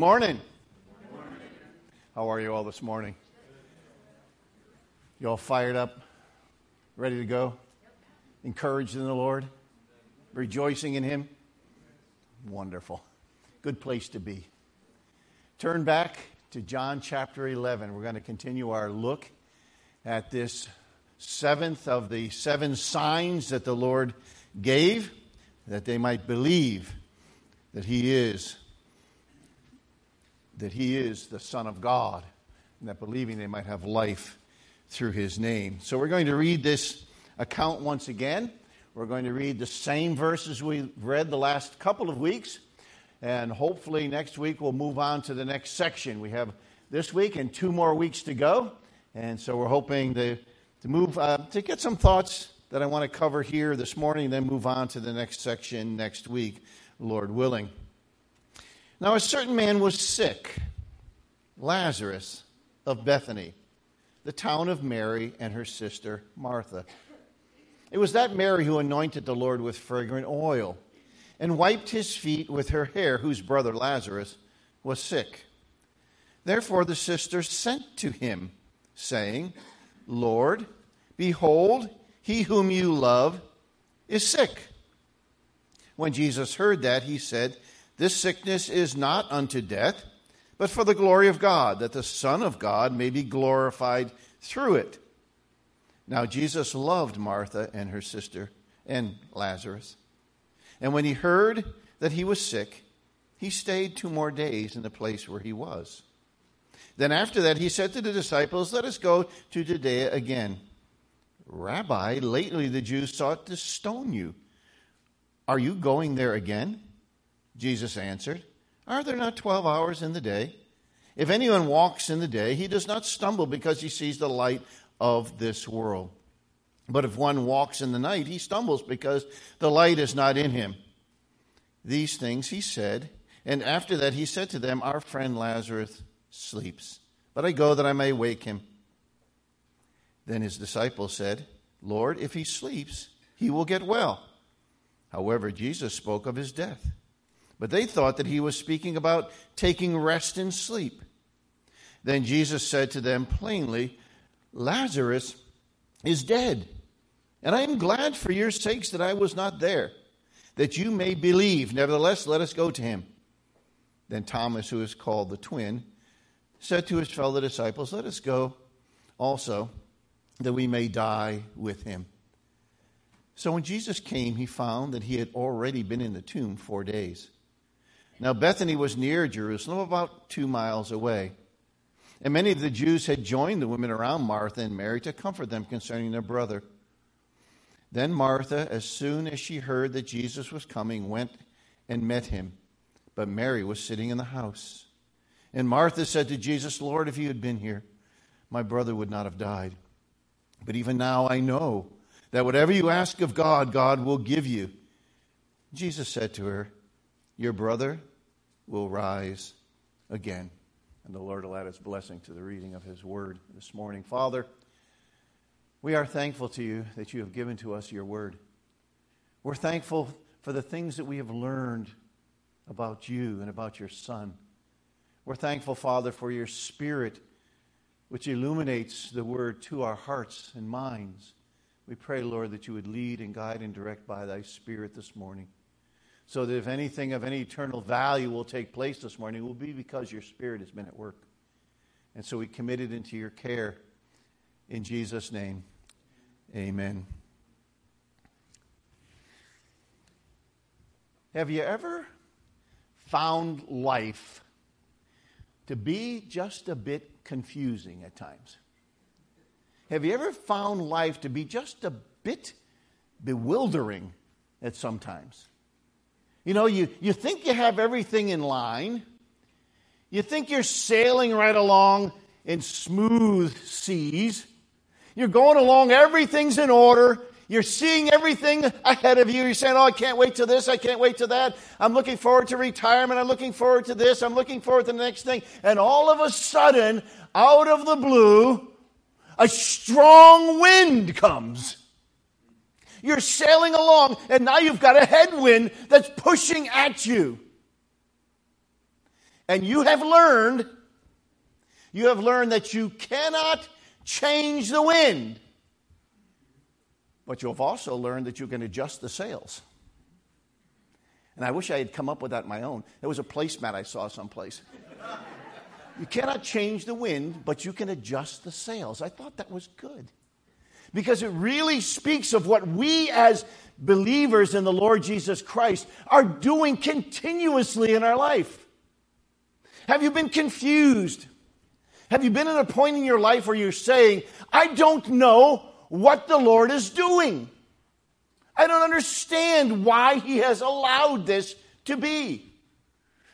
Morning. How are you all this morning? You all fired up, ready to go? Encouraged in the Lord? Rejoicing in Him? Wonderful. Good place to be. Turn back to John chapter 11. We're going to continue our look at this seventh of the seven signs that the Lord gave that they might believe that He is that he is the Son of God, and that believing they might have life through his name. So we're going to read this account once again. We're going to read the same verses we read the last couple of weeks, and hopefully next week we'll move on to the next section. We have this week and two more weeks to go, and so we're hoping to, to move uh, to get some thoughts that I want to cover here this morning, then move on to the next section next week, Lord willing. Now, a certain man was sick, Lazarus of Bethany, the town of Mary and her sister Martha. It was that Mary who anointed the Lord with fragrant oil and wiped his feet with her hair, whose brother Lazarus was sick. Therefore, the sisters sent to him, saying, Lord, behold, he whom you love is sick. When Jesus heard that, he said, this sickness is not unto death, but for the glory of God, that the Son of God may be glorified through it. Now, Jesus loved Martha and her sister and Lazarus. And when he heard that he was sick, he stayed two more days in the place where he was. Then after that, he said to the disciples, Let us go to Judea again. Rabbi, lately the Jews sought to stone you. Are you going there again? Jesus answered, Are there not twelve hours in the day? If anyone walks in the day, he does not stumble because he sees the light of this world. But if one walks in the night, he stumbles because the light is not in him. These things he said, and after that he said to them, Our friend Lazarus sleeps, but I go that I may wake him. Then his disciples said, Lord, if he sleeps, he will get well. However, Jesus spoke of his death but they thought that he was speaking about taking rest and sleep. Then Jesus said to them plainly, Lazarus is dead. And I am glad for your sakes that I was not there, that you may believe. Nevertheless, let us go to him. Then Thomas, who is called the twin, said to his fellow disciples, Let us go also, that we may die with him. So when Jesus came, he found that he had already been in the tomb four days. Now, Bethany was near Jerusalem, about two miles away. And many of the Jews had joined the women around Martha and Mary to comfort them concerning their brother. Then Martha, as soon as she heard that Jesus was coming, went and met him. But Mary was sitting in the house. And Martha said to Jesus, Lord, if you had been here, my brother would not have died. But even now I know that whatever you ask of God, God will give you. Jesus said to her, Your brother will rise again. And the Lord will add his blessing to the reading of his word this morning. Father, we are thankful to you that you have given to us your word. We're thankful for the things that we have learned about you and about your Son. We're thankful, Father, for your Spirit, which illuminates the word to our hearts and minds. We pray, Lord, that you would lead and guide and direct by thy Spirit this morning so that if anything of any eternal value will take place this morning, it will be because your Spirit has been at work. And so we commit it into your care. In Jesus' name, amen. Have you ever found life to be just a bit confusing at times? Have you ever found life to be just a bit bewildering at sometimes? You know, you, you think you have everything in line. You think you're sailing right along in smooth seas. You're going along, everything's in order. You're seeing everything ahead of you. You're saying, Oh, I can't wait to this. I can't wait to that. I'm looking forward to retirement. I'm looking forward to this. I'm looking forward to the next thing. And all of a sudden, out of the blue, a strong wind comes. You're sailing along, and now you've got a headwind that's pushing at you. And you have learned, you have learned that you cannot change the wind. But you've also learned that you can adjust the sails. And I wish I had come up with that my own. There was a placemat I saw someplace. you cannot change the wind, but you can adjust the sails. I thought that was good. Because it really speaks of what we as believers in the Lord Jesus Christ are doing continuously in our life. Have you been confused? Have you been at a point in your life where you're saying, I don't know what the Lord is doing? I don't understand why He has allowed this to be.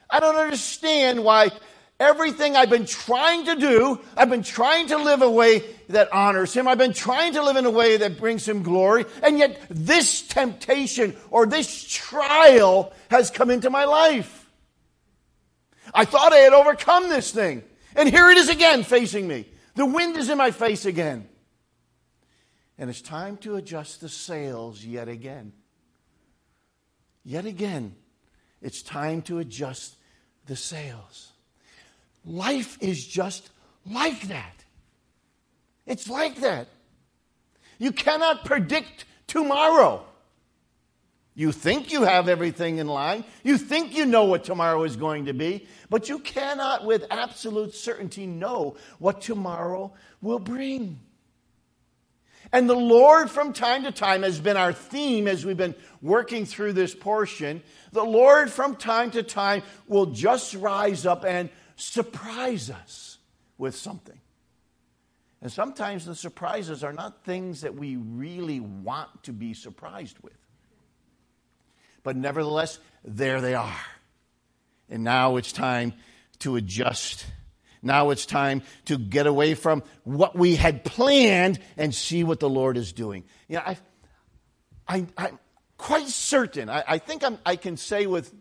I don't understand why everything I've been trying to do, I've been trying to live a way that honors Him, I've been trying to live in a way that brings Him glory, and yet this temptation or this trial has come into my life. I thought I had overcome this thing, and here it is again facing me. The wind is in my face again. And it's time to adjust the sails yet again. Yet again, it's time to adjust the sails. Life is just like that. It's like that. You cannot predict tomorrow. You think you have everything in line. You think you know what tomorrow is going to be, but you cannot with absolute certainty know what tomorrow will bring. And the Lord, from time to time, has been our theme as we've been working through this portion. The Lord, from time to time, will just rise up and surprise us with something. And sometimes the surprises are not things that we really want to be surprised with. But nevertheless, there they are. And now it's time to adjust now it's time to get away from what we had planned and see what the Lord is doing. You know, I, I, I'm quite certain, I, I think I'm, I can say with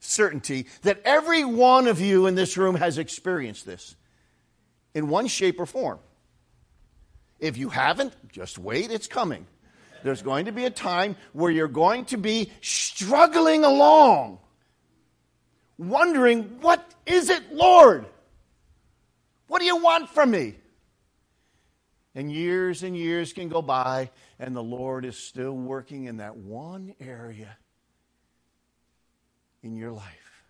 certainty that every one of you in this room has experienced this in one shape or form. If you haven't, just wait, it's coming. There's going to be a time where you're going to be struggling along, wondering, What is it, Lord? What do you want from me? And years and years can go by, and the Lord is still working in that one area in your life.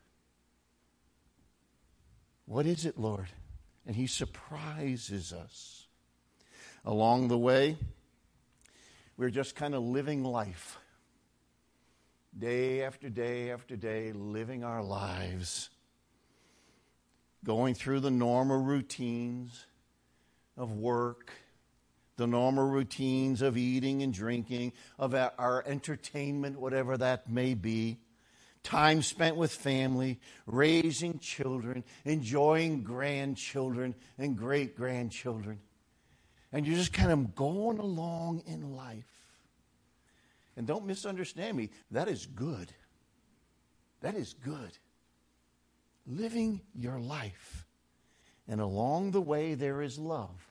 What is it, Lord? And He surprises us. Along the way, we're just kind of living life. Day after day after day, living our lives going through the normal routines of work, the normal routines of eating and drinking, of our entertainment, whatever that may be, time spent with family, raising children, enjoying grandchildren and great grandchildren. And you're just kind of going along in life. And don't misunderstand me, that is good. That is good living your life. And along the way, there is love.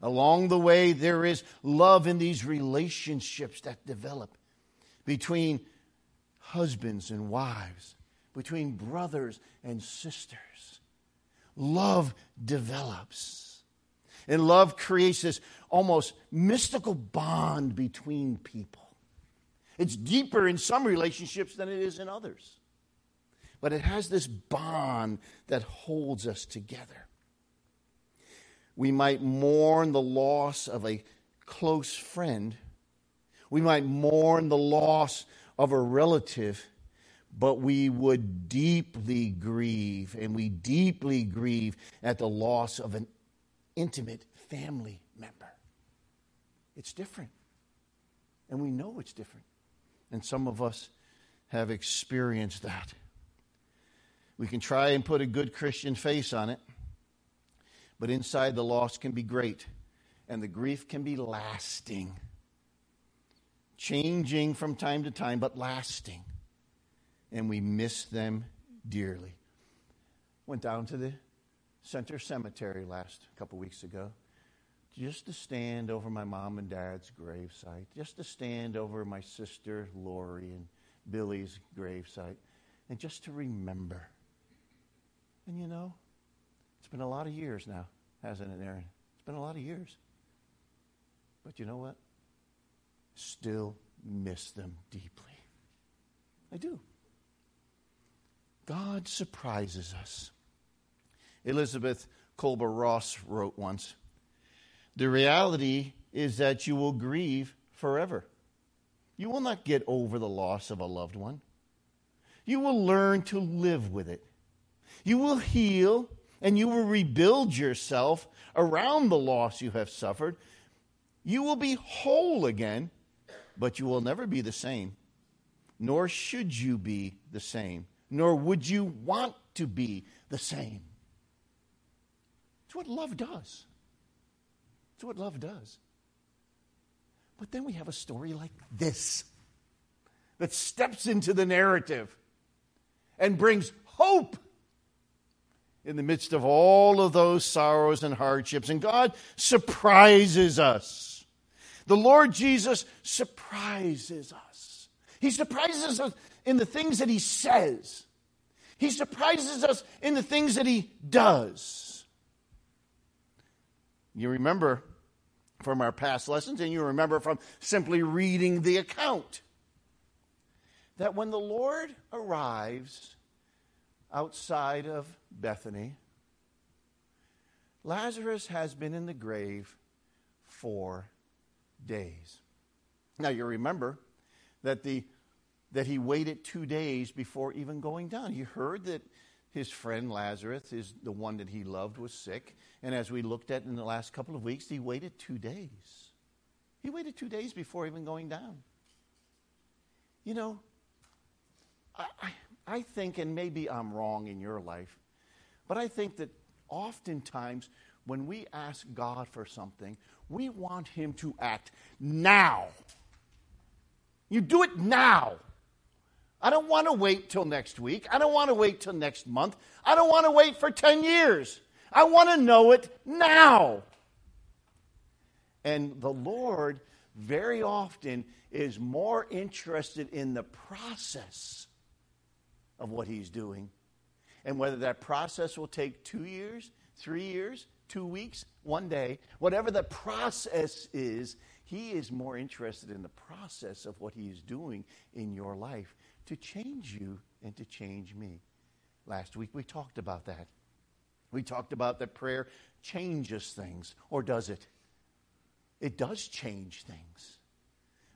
Along the way, there is love in these relationships that develop between husbands and wives, between brothers and sisters. Love develops. And love creates this almost mystical bond between people. It's deeper in some relationships than it is in others but it has this bond that holds us together. We might mourn the loss of a close friend. We might mourn the loss of a relative, but we would deeply grieve, and we deeply grieve at the loss of an intimate family member. It's different. And we know it's different. And some of us have experienced that. We can try and put a good Christian face on it, but inside the loss can be great, and the grief can be lasting. Changing from time to time, but lasting. And we miss them dearly. Went down to the center cemetery last couple weeks ago just to stand over my mom and dad's gravesite, just to stand over my sister Lori and Billy's gravesite, and just to remember And you know, it's been a lot of years now, hasn't it, Aaron? It's been a lot of years. But you know what? Still miss them deeply. I do. God surprises us. Elizabeth Kolber Ross wrote once The reality is that you will grieve forever. You will not get over the loss of a loved one. You will learn to live with it. You will heal and you will rebuild yourself around the loss you have suffered. You will be whole again, but you will never be the same. Nor should you be the same, nor would you want to be the same. It's what love does. It's what love does. But then we have a story like this that steps into the narrative and brings hope in the midst of all of those sorrows and hardships. And God surprises us. The Lord Jesus surprises us. He surprises us in the things that He says, He surprises us in the things that He does. You remember from our past lessons, and you remember from simply reading the account, that when the Lord arrives outside of Bethany, Lazarus has been in the grave four days. Now you remember that the that he waited two days before even going down. He heard that his friend Lazarus, is the one that he loved, was sick. And as we looked at in the last couple of weeks, he waited two days. He waited two days before even going down. You know, I, I, I think, and maybe I'm wrong in your life, but I think that oftentimes when we ask God for something, we want Him to act now. You do it now. I don't want to wait till next week. I don't want to wait till next month. I don't want to wait for 10 years. I want to know it now. And the Lord very often is more interested in the process of what He's doing. And whether that process will take two years, three years, two weeks, one day, whatever the process is, He is more interested in the process of what He is doing in your life to change you and to change me. Last week we talked about that. We talked about that prayer changes things, or does it? It does change things,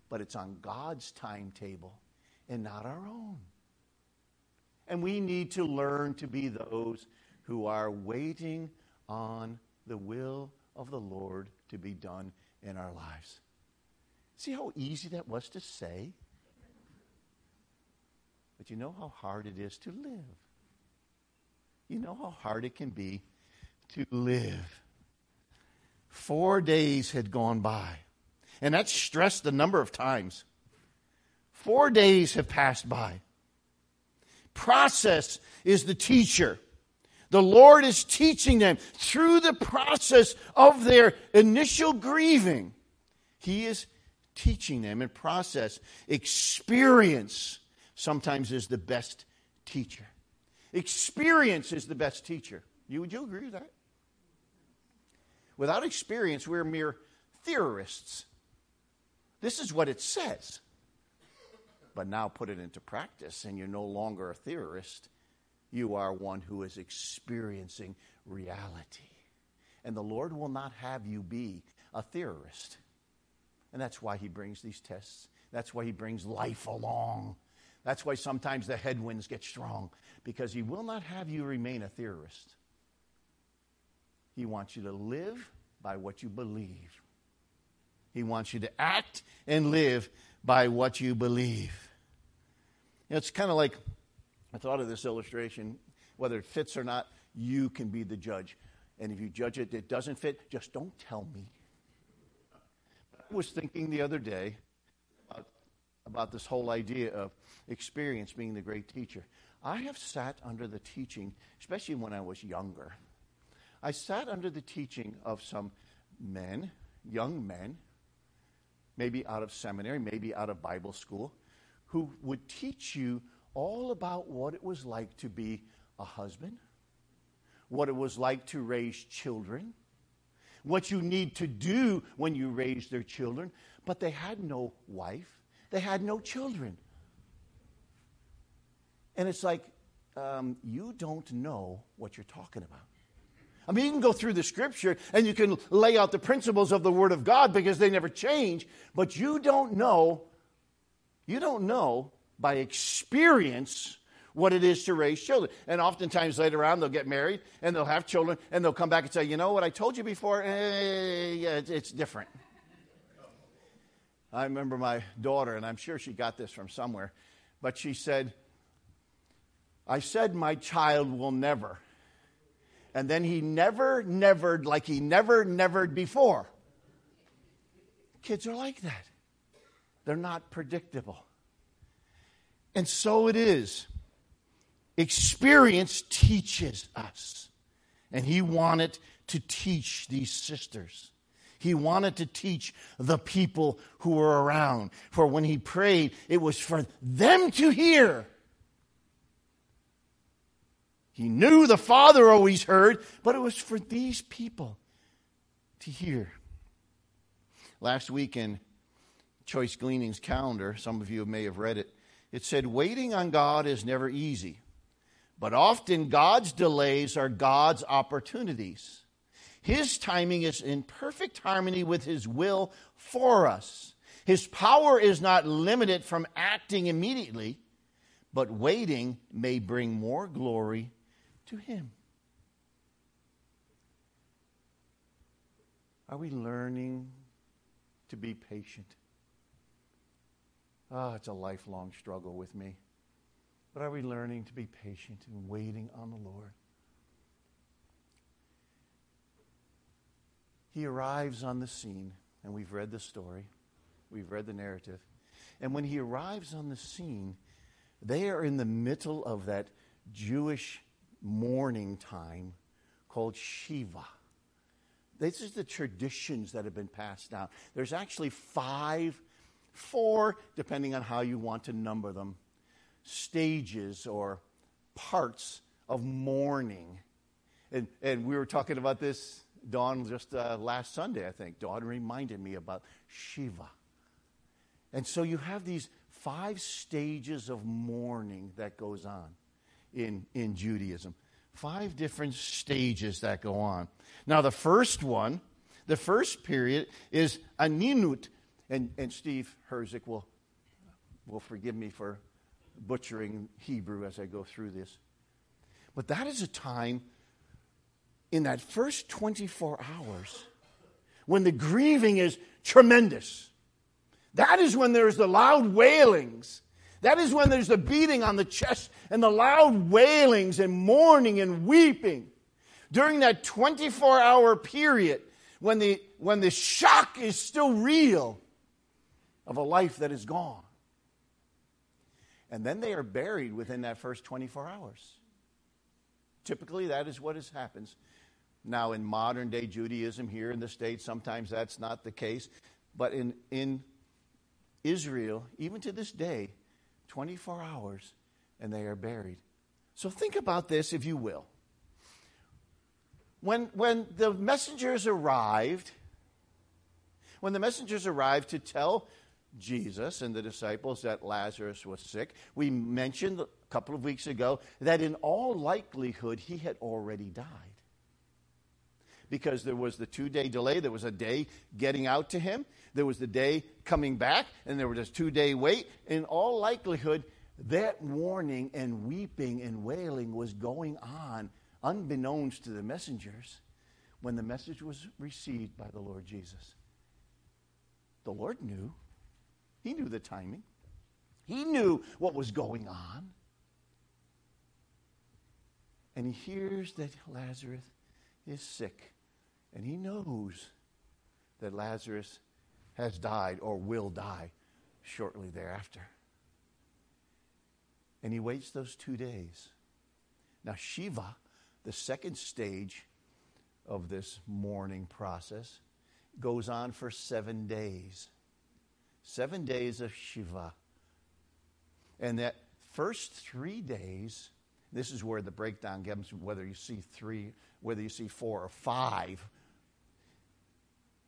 but it's on God's timetable and not our own. And we need to learn to be those who are waiting on the will of the Lord to be done in our lives. See how easy that was to say? But you know how hard it is to live. You know how hard it can be to live. Four days had gone by. And that's stressed a number of times. Four days have passed by. Process is the teacher. The Lord is teaching them through the process of their initial grieving. He is teaching them in process experience sometimes is the best teacher. Experience is the best teacher. You, would you agree with that? Without experience, we're mere theorists. This is what it says. But now put it into practice, and you're no longer a theorist. You are one who is experiencing reality. And the Lord will not have you be a theorist. And that's why He brings these tests. That's why He brings life along. That's why sometimes the headwinds get strong, because He will not have you remain a theorist. He wants you to live by what you believe. He wants you to act and live by what you believe. It's kind of like I thought of this illustration, whether it fits or not, you can be the judge. And if you judge it, it doesn't fit, just don't tell me. I was thinking the other day about this whole idea of experience being the great teacher. I have sat under the teaching, especially when I was younger. I sat under the teaching of some men, young men, maybe out of seminary, maybe out of Bible school, who would teach you all about what it was like to be a husband, what it was like to raise children, what you need to do when you raise their children, but they had no wife, they had no children. And it's like, um, you don't know what you're talking about. I mean, you can go through the scripture and you can lay out the principles of the Word of God because they never change, but you don't know, you don't know by experience what it is to raise children. And oftentimes later on, they'll get married and they'll have children and they'll come back and say, you know what I told you before? Eh, yeah, it's different. I remember my daughter, and I'm sure she got this from somewhere, but she said, I said my child will never. And then he never, nevered like he never, nevered before. Kids are like that. They're not predictable. And so it is. Experience teaches us. And he wanted to teach these sisters. He wanted to teach the people who were around. For when he prayed, it was for them to hear. He knew the Father always heard, but it was for these people to hear. Last week in Choice Gleanings calendar, some of you may have read it, it said, Waiting on God is never easy, but often God's delays are God's opportunities. His timing is in perfect harmony with His will for us. His power is not limited from acting immediately, but waiting may bring more glory to Him. Are we learning to be patient? Oh, it's a lifelong struggle with me. But are we learning to be patient and waiting on the Lord? He arrives on the scene, and we've read the story, we've read the narrative. And when he arrives on the scene, they are in the middle of that Jewish mourning time called Shiva. This is the traditions that have been passed down. There's actually five, four, depending on how you want to number them, stages or parts of mourning. And, and we were talking about this, Dawn, just uh, last Sunday, I think. Dawn reminded me about Shiva. And so you have these five stages of mourning that goes on in, in Judaism. Five different stages that go on. Now, the first one, the first period is Aninut. And, and Steve Herzik will, will forgive me for butchering Hebrew as I go through this. But that is a time in that first 24 hours when the grieving is tremendous. That is when there's the loud wailings that is when there's the beating on the chest and the loud wailings and mourning and weeping. During that 24 hour period, when the, when the shock is still real of a life that is gone. And then they are buried within that first 24 hours. Typically, that is what happens. Now, in modern day Judaism here in the States, sometimes that's not the case. But in, in Israel, even to this day, 24 hours and they are buried. So think about this, if you will. When, when the messengers arrived, when the messengers arrived to tell Jesus and the disciples that Lazarus was sick, we mentioned a couple of weeks ago that in all likelihood he had already died. Because there was the two day delay, there was a day getting out to him, there was the day coming back, and there was a two day wait. In all likelihood, that mourning and weeping and wailing was going on, unbeknownst to the messengers, when the message was received by the Lord Jesus. The Lord knew. He knew the timing. He knew what was going on. And he hears that Lazarus is sick. And he knows that Lazarus has died or will die shortly thereafter. And he waits those two days. Now, Shiva, the second stage of this mourning process, goes on for seven days. Seven days of Shiva. And that first three days, This is where the breakdown comes whether you see three, whether you see four or five.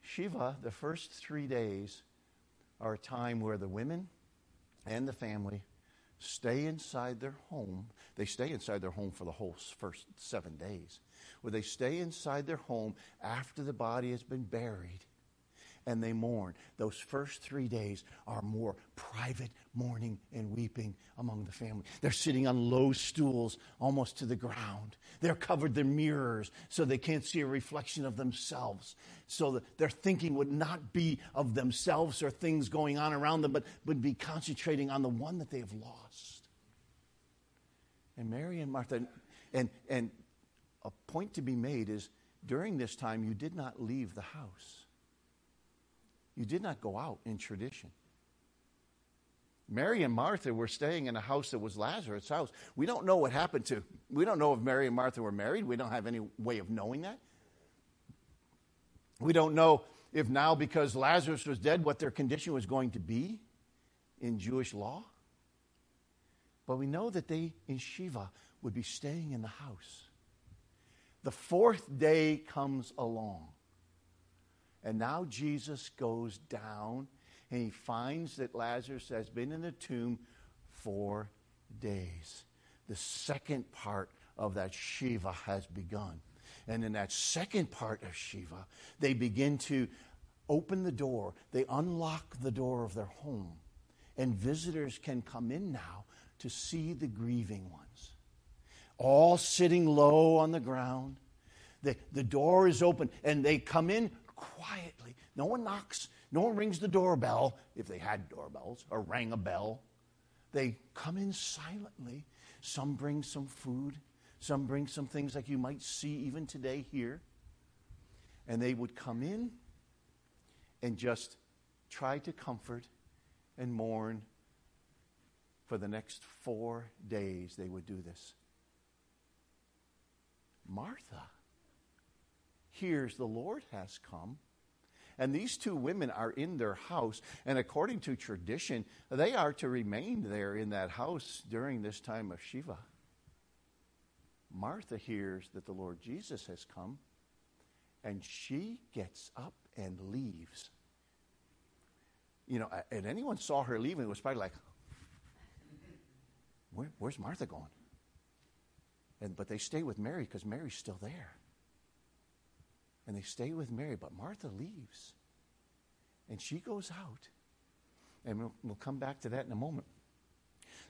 Shiva, the first three days, are a time where the women and the family stay inside their home. They stay inside their home for the whole first seven days, where they stay inside their home after the body has been buried and they mourn. Those first three days are more private mourning and weeping among the family. They're sitting on low stools almost to the ground. They're covered their mirrors so they can't see a reflection of themselves. So that their thinking would not be of themselves or things going on around them, but would be concentrating on the one that they have lost. And Mary and Martha, and, and a point to be made is during this time, you did not leave the house. You did not go out in tradition. Mary and Martha were staying in a house that was Lazarus' house. We don't know what happened to. We don't know if Mary and Martha were married. We don't have any way of knowing that. We don't know if now, because Lazarus was dead, what their condition was going to be in Jewish law. But we know that they, in Shiva, would be staying in the house. The fourth day comes along. And now Jesus goes down and he finds that Lazarus has been in the tomb four days. The second part of that Shiva has begun. And in that second part of Shiva, they begin to open the door, they unlock the door of their home. And visitors can come in now to see the grieving ones, all sitting low on the ground. The, the door is open, and they come in quietly. No one knocks, no one rings the doorbell, if they had doorbells, or rang a bell. They come in silently. Some bring some food, some bring some things like you might see even today here. And they would come in and just try to comfort and mourn. For the next four days, they would do this. Martha hears the Lord has come. And these two women are in their house, and according to tradition, they are to remain there in that house during this time of Shiva. Martha hears that the Lord Jesus has come, and she gets up and leaves. You know, and anyone saw her leaving, it was probably like, Where, where's Martha going? And, but they stay with Mary because Mary's still there and they stay with Mary, but Martha leaves. And she goes out. And we'll, we'll come back to that in a moment.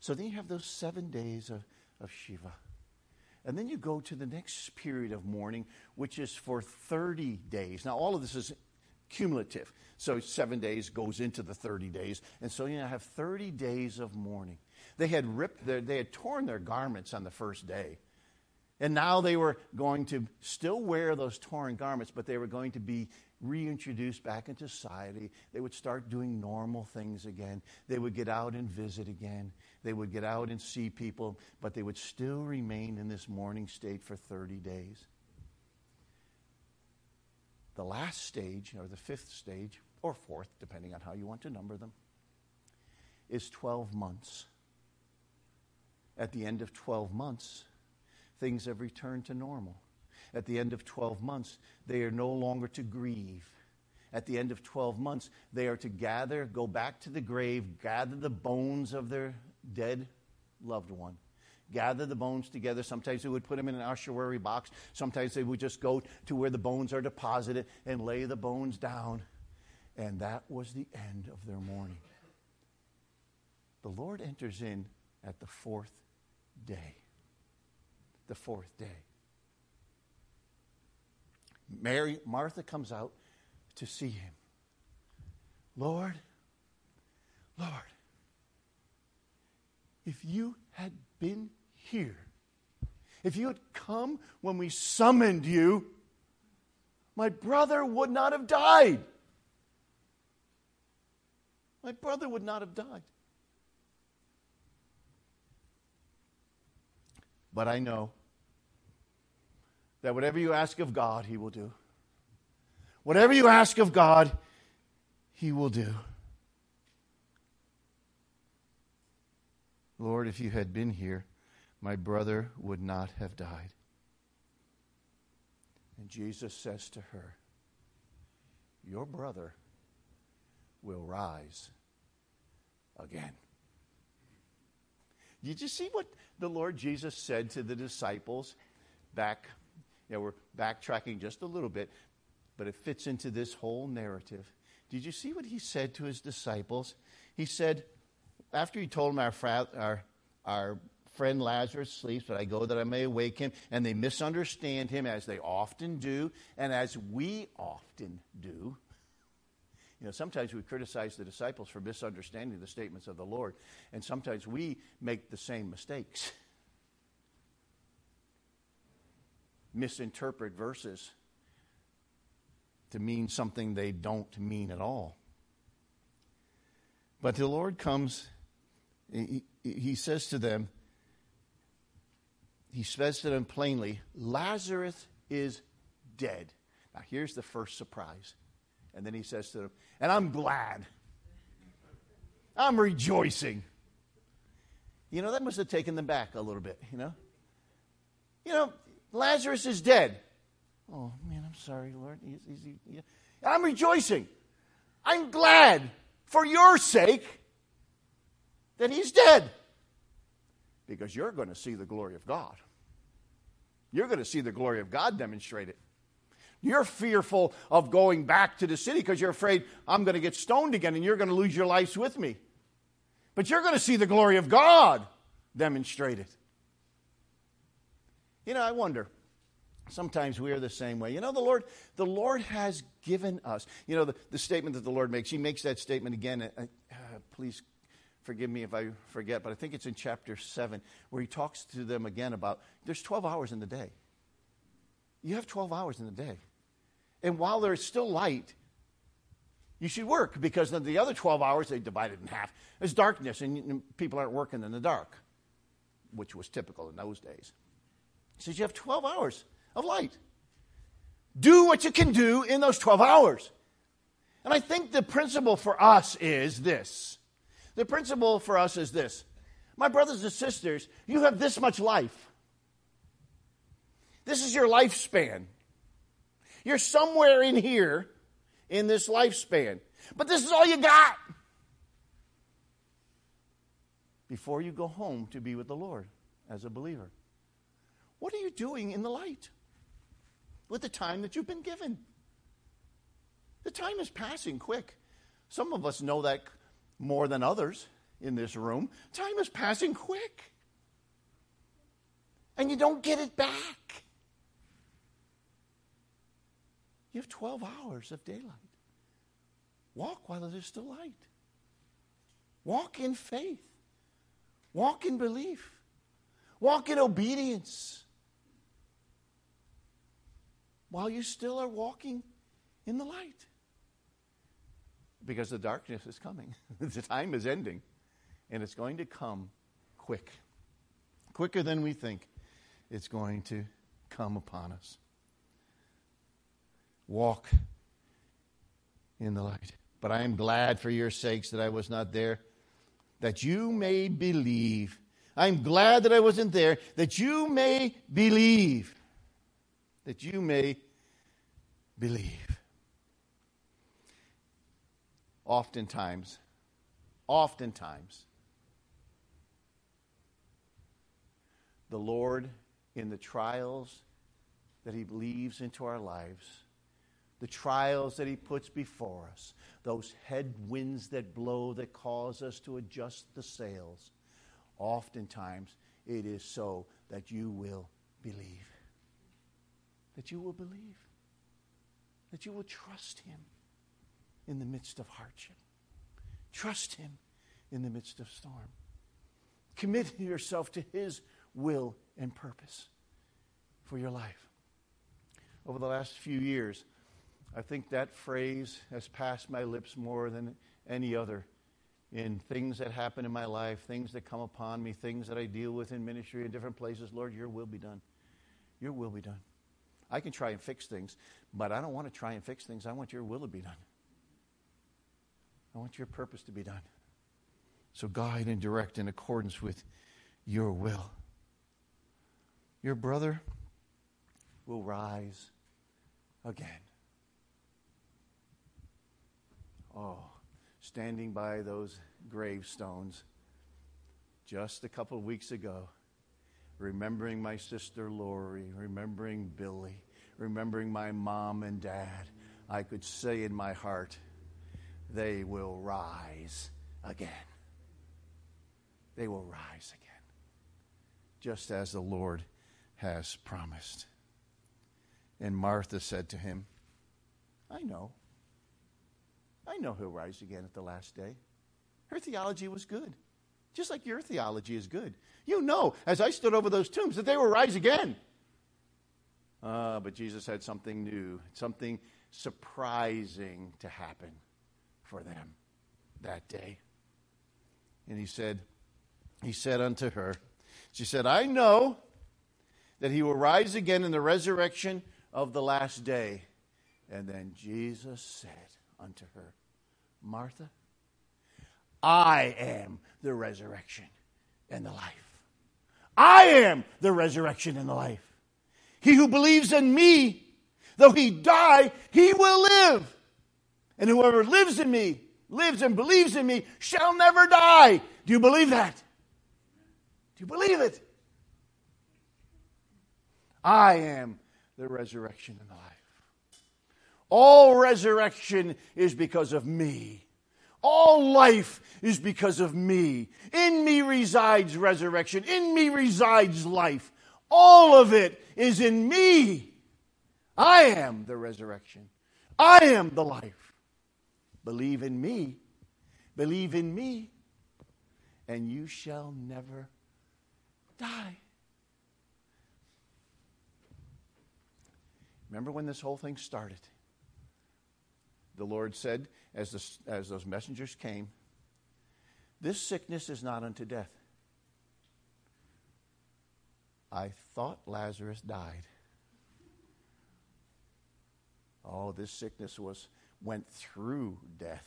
So then you have those seven days of, of Shiva. And then you go to the next period of mourning, which is for 30 days. Now, all of this is cumulative. So seven days goes into the 30 days. And so you now have 30 days of mourning. They had ripped their, they had torn their garments on the first day. And now they were going to still wear those torn garments, but they were going to be reintroduced back into society. They would start doing normal things again. They would get out and visit again. They would get out and see people, but they would still remain in this mourning state for 30 days. The last stage, or the fifth stage, or fourth, depending on how you want to number them, is 12 months. At the end of 12 months, things have returned to normal. At the end of 12 months, they are no longer to grieve. At the end of 12 months, they are to gather, go back to the grave, gather the bones of their dead loved one. Gather the bones together. Sometimes they would put them in an ossuary box. Sometimes they would just go to where the bones are deposited and lay the bones down. And that was the end of their mourning. The Lord enters in at the fourth day the fourth day. Mary, Martha comes out to see him. Lord, Lord, if you had been here, if you had come when we summoned you, my brother would not have died. My brother would not have died. But I know that whatever you ask of God, He will do. Whatever you ask of God, He will do. Lord, if you had been here, my brother would not have died. And Jesus says to her, Your brother will rise again. Did you see what the Lord Jesus said to the disciples back? Know, we're backtracking just a little bit, but it fits into this whole narrative. Did you see what he said to his disciples? He said, after he told them our, our, our friend Lazarus sleeps, but I go that I may awake him. And they misunderstand him as they often do, and as we often do. You know, sometimes we criticize the disciples for misunderstanding the statements of the Lord, and sometimes we make the same mistakes. Misinterpret verses to mean something they don't mean at all. But the Lord comes, he, he says to them, he says to them plainly, Lazarus is dead. Now, here's the first surprise. And then he says to them, And I'm glad. I'm rejoicing. You know, that must have taken them back a little bit, you know? You know, Lazarus is dead. Oh, man, I'm sorry, Lord. He's, he's, yeah. I'm rejoicing. I'm glad for your sake that he's dead because you're going to see the glory of God. You're going to see the glory of God demonstrated. You're fearful of going back to the city because you're afraid I'm going to get stoned again and you're going to lose your lives with me. But you're going to see the glory of God demonstrated. You know, I wonder. Sometimes we are the same way. You know, the Lord, the Lord has given us. You know, the, the statement that the Lord makes. He makes that statement again. Uh, uh, please forgive me if I forget, but I think it's in chapter 7 where he talks to them again about there's 12 hours in the day. You have 12 hours in the day. And while there's still light, you should work because then the other 12 hours they divide it in half. There's darkness and people aren't working in the dark, which was typical in those days. He says you have 12 hours of light. Do what you can do in those 12 hours. And I think the principle for us is this the principle for us is this My brothers and sisters, you have this much life. This is your lifespan. You're somewhere in here in this lifespan. But this is all you got before you go home to be with the Lord as a believer. What are you doing in the light with the time that you've been given? The time is passing quick. Some of us know that more than others in this room. Time is passing quick. And you don't get it back. You have 12 hours of daylight. Walk while it is still light. Walk in faith. Walk in belief. Walk in obedience. While you still are walking in the light because the darkness is coming. the time is ending, and it's going to come quick. Quicker than we think it's going to come upon us. Walk in the light. But I am glad for your sakes that I was not there, that you may believe. I'm glad that I wasn't there, that you may believe. That you may believe oftentimes, oftentimes, the Lord, in the trials that He leaves into our lives, the trials that He puts before us, those headwinds that blow that cause us to adjust the sails, oftentimes it is so that you will believe. That you will believe. That you will trust Him in the midst of hardship. Trust Him in the midst of storm. Commit yourself to His will and purpose for your life. Over the last few years, I think that phrase has passed my lips more than any other in things that happen in my life, things that come upon me, things that I deal with in ministry in different places. Lord, your will be done. Your will be done. I can try and fix things, but I don't want to try and fix things. I want your will to be done. I want your purpose to be done. So guide and direct in accordance with your will. your brother will rise again. Oh, standing by those gravestones just a couple of weeks ago, remembering my sister Lori, remembering Billy, remembering my mom and dad, I could say in my heart, they will rise again. They will rise again, just as the Lord has promised. And Martha said to him, I know. I know he'll rise again at the last day. Her theology was good, just like your theology is good. You know, as I stood over those tombs, that they will rise again. Uh, but Jesus had something new, something surprising to happen for them that day. And he said, He said unto her, She said, I know that he will rise again in the resurrection of the last day. And then Jesus said unto her, Martha, I am the resurrection and the life. I am the resurrection and the life. He who believes in me, though he die, he will live. And whoever lives in me, lives and believes in me, shall never die. Do you believe that? Do you believe it? I am the resurrection and the life. All resurrection is because of me. All life is because of me. In me resides resurrection. In me resides life. All of it is in me. I am the resurrection. I am the life. Believe in me. Believe in me. And you shall never die. Remember when this whole thing started? The Lord said, as, the, as those messengers came, This sickness is not unto death. I thought Lazarus died. Oh, this sickness was went through death.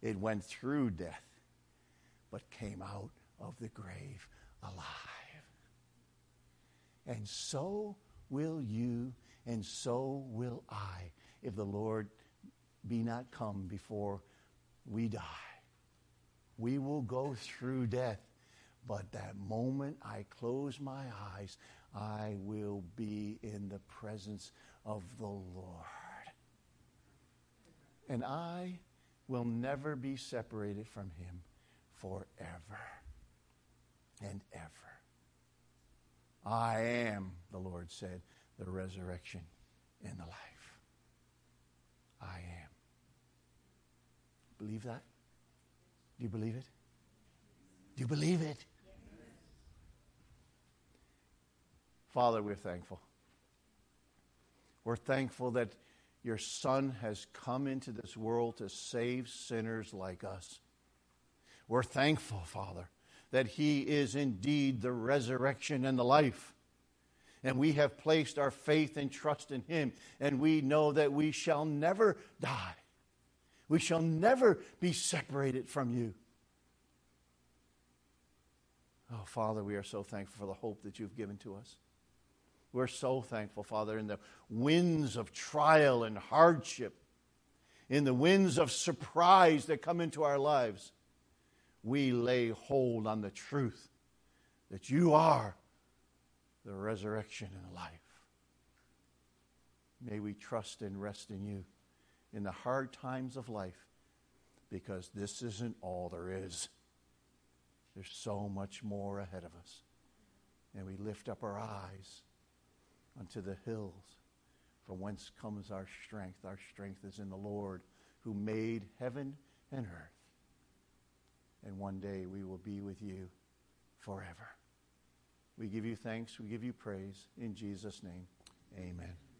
It went through death, but came out of the grave alive. And so will you and so will I if the Lord be not come before we die. We will go through death, but that moment I close my eyes, I will be in the presence of the Lord. And I will never be separated from him forever and ever. I am, the Lord said, the resurrection and the life. I am. Believe that? Do you believe it? Do you believe it? Father, we're thankful. We're thankful that your Son has come into this world to save sinners like us. We're thankful, Father, that He is indeed the resurrection and the life and we have placed our faith and trust in Him, and we know that we shall never die. We shall never be separated from you. Oh, Father, we are so thankful for the hope that you've given to us. We're so thankful, Father, in the winds of trial and hardship, in the winds of surprise that come into our lives, we lay hold on the truth that you are the resurrection and life. May we trust and rest in you in the hard times of life because this isn't all there is. There's so much more ahead of us. And we lift up our eyes unto the hills from whence comes our strength. Our strength is in the Lord who made heaven and earth. And one day we will be with you forever. We give you thanks. We give you praise. In Jesus' name, amen.